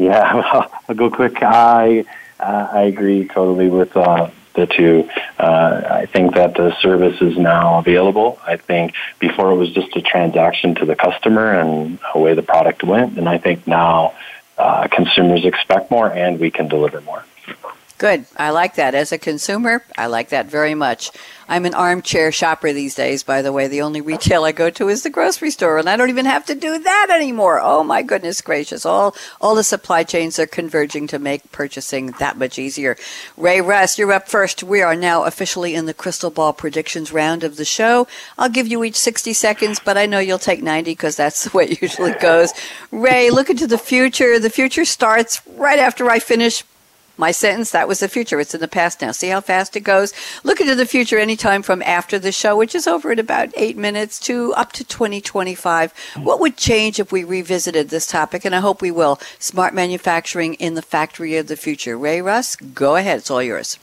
yeah, I'll go quick. I uh, I agree totally with uh, the two. Uh, I think that the service is now available. I think before it was just a transaction to the customer and away the product went, and I think now uh, consumers expect more and we can deliver more. Good. I like that. As a consumer, I like that very much. I'm an armchair shopper these days, by the way. The only retail I go to is the grocery store, and I don't even have to do that anymore. Oh my goodness gracious. All all the supply chains are converging to make purchasing that much easier. Ray Russ, you're up first. We are now officially in the crystal ball predictions round of the show. I'll give you each 60 seconds, but I know you'll take 90 because that's the way it usually goes. Ray, look into the future. The future starts right after I finish my sentence, that was the future. It's in the past now. See how fast it goes? Look into the future anytime from after the show, which is over in about eight minutes, to up to 2025. What would change if we revisited this topic? And I hope we will. Smart manufacturing in the factory of the future. Ray Russ, go ahead. It's all yours.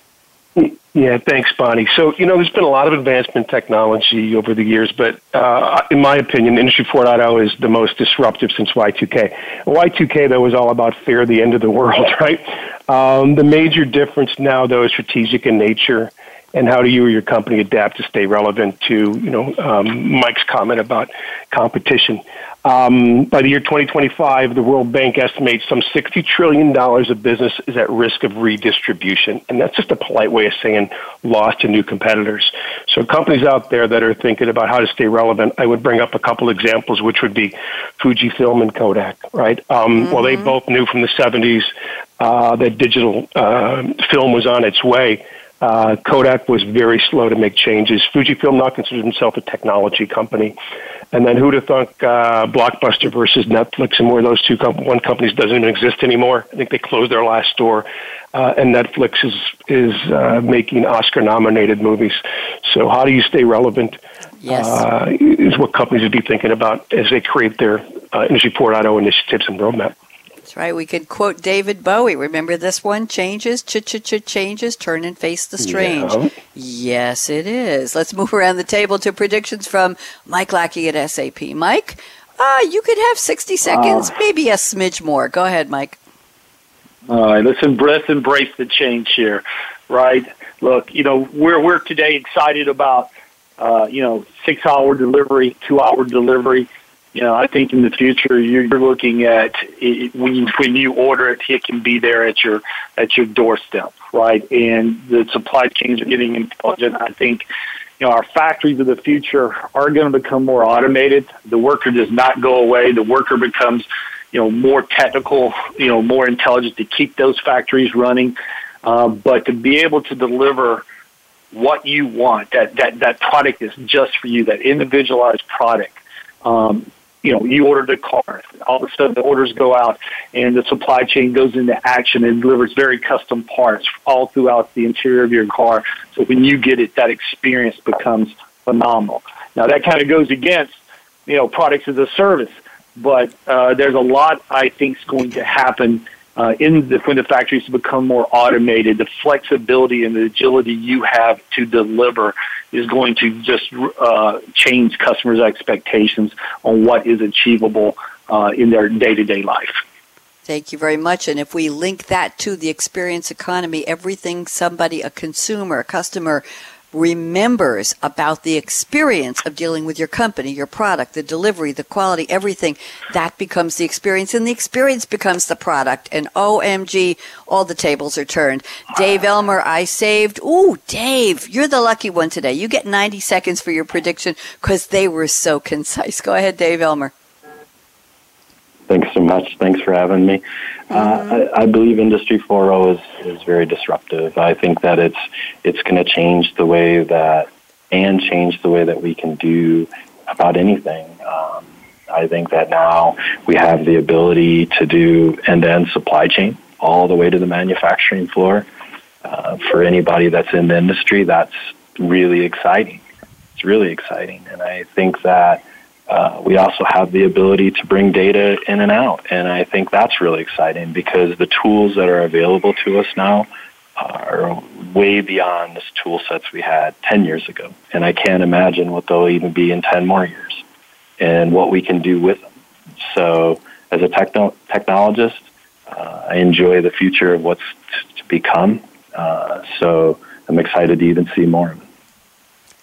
Yeah, thanks, Bonnie. So, you know, there's been a lot of advancement technology over the years, but uh, in my opinion, Industry 4.0 is the most disruptive since Y2K. Y2K, though, was all about fear the end of the world, right? Um, the major difference now, though, is strategic in nature and how do you or your company adapt to stay relevant to, you know, um, Mike's comment about competition. Um, by the year 2025, the World Bank estimates some $60 trillion of business is at risk of redistribution. And that's just a polite way of saying lost to new competitors. So companies out there that are thinking about how to stay relevant, I would bring up a couple examples, which would be Fujifilm and Kodak, right? Um, mm-hmm. Well, they both knew from the 70s uh, that digital uh, film was on its way. Uh, Kodak was very slow to make changes. Fujifilm now considers himself a technology company. And then who'd have thunk uh, Blockbuster versus Netflix and where those two com- one companies doesn't even exist anymore. I think they closed their last store, uh, and Netflix is is uh, making Oscar nominated movies. So how do you stay relevant? Yes. Uh, is what companies would be thinking about as they create their uh, Industry 4.0 initiatives and roadmap. Right. We could quote David Bowie. Remember this one? Changes, ch ch ch changes, turn and face the strange. Yeah. Yes, it is. Let's move around the table to predictions from Mike Lackey at SAP. Mike, uh, you could have 60 seconds, uh, maybe a smidge more. Go ahead, Mike. All right, let's embrace, embrace the change here, right? Look, you know, we're, we're today excited about uh, you know, six hour delivery, two hour delivery. You know, I think in the future you're looking at it, when you, when you order it, it can be there at your at your doorstep, right? And the supply chains are getting intelligent. I think you know, our factories of the future are going to become more automated. The worker does not go away. The worker becomes, you know, more technical, you know, more intelligent to keep those factories running. Uh, but to be able to deliver what you want, that, that, that product is just for you, that individualized product, um, you know, you ordered a car, all of a sudden the orders go out and the supply chain goes into action and delivers very custom parts all throughout the interior of your car. So when you get it, that experience becomes phenomenal. Now that kind of goes against, you know, products as a service, but uh, there's a lot I think is going to happen uh, in the, when the factories become more automated, the flexibility and the agility you have to deliver is going to just uh, change customers' expectations on what is achievable uh, in their day-to-day life. Thank you very much. And if we link that to the experience economy, everything somebody, a consumer, a customer remembers about the experience of dealing with your company, your product, the delivery, the quality, everything, that becomes the experience and the experience becomes the product. And OMG, all the tables are turned. Dave Elmer, I saved. Ooh, Dave, you're the lucky one today. You get 90 seconds for your prediction because they were so concise. Go ahead, Dave Elmer. Thanks so much. Thanks for having me. Uh, mm-hmm. I, I, believe Industry 4.0 is, is very disruptive. I think that it's it's going to change the way that and change the way that we can do about anything. Um, I think that now we have the ability to do end-to-end supply chain all the way to the manufacturing floor. Uh, for anybody that's in the industry, that's really exciting. It's really exciting, and I think that uh, we also have the ability to bring data in and out. And I think that's really exciting because the tools that are available to us now are way beyond the tool sets we had 10 years ago. And I can't imagine what they'll even be in 10 more years and what we can do with them. So, as a techno- technologist, uh, I enjoy the future of what's t- to become. Uh, so, I'm excited to even see more of it.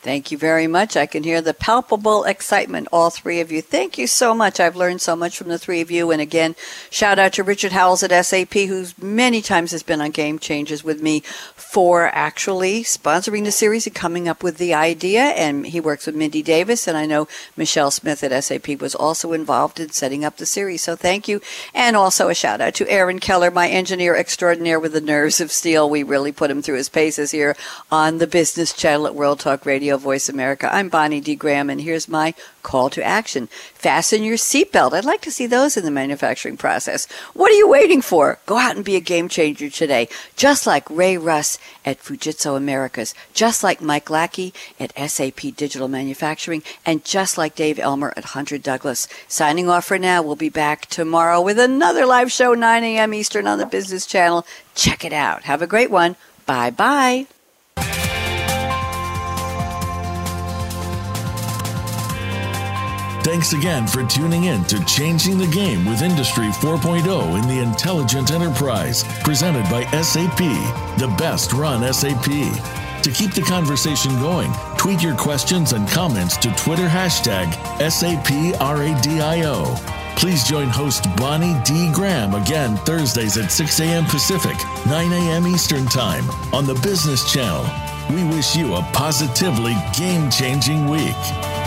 Thank you very much. I can hear the palpable excitement, all three of you. Thank you so much. I've learned so much from the three of you. And again, shout out to Richard Howells at SAP, who many times has been on Game Changers with me for actually sponsoring the series and coming up with the idea. And he works with Mindy Davis. And I know Michelle Smith at SAP was also involved in setting up the series. So thank you. And also a shout out to Aaron Keller, my engineer extraordinaire with the nerves of steel. We really put him through his paces here on the Business Channel at World Talk Voice America. I'm Bonnie D. Graham, and here's my call to action. Fasten your seatbelt. I'd like to see those in the manufacturing process. What are you waiting for? Go out and be a game changer today, just like Ray Russ at Fujitsu Americas, just like Mike Lackey at SAP Digital Manufacturing, and just like Dave Elmer at Hunter Douglas. Signing off for now. We'll be back tomorrow with another live show, 9 a.m. Eastern on the Business Channel. Check it out. Have a great one. Bye bye. Thanks again for tuning in to Changing the Game with Industry 4.0 in the Intelligent Enterprise, presented by SAP, the best run SAP. To keep the conversation going, tweet your questions and comments to Twitter hashtag SAPRADIO. Please join host Bonnie D. Graham again Thursdays at 6 a.m. Pacific, 9 a.m. Eastern Time on the Business Channel. We wish you a positively game changing week.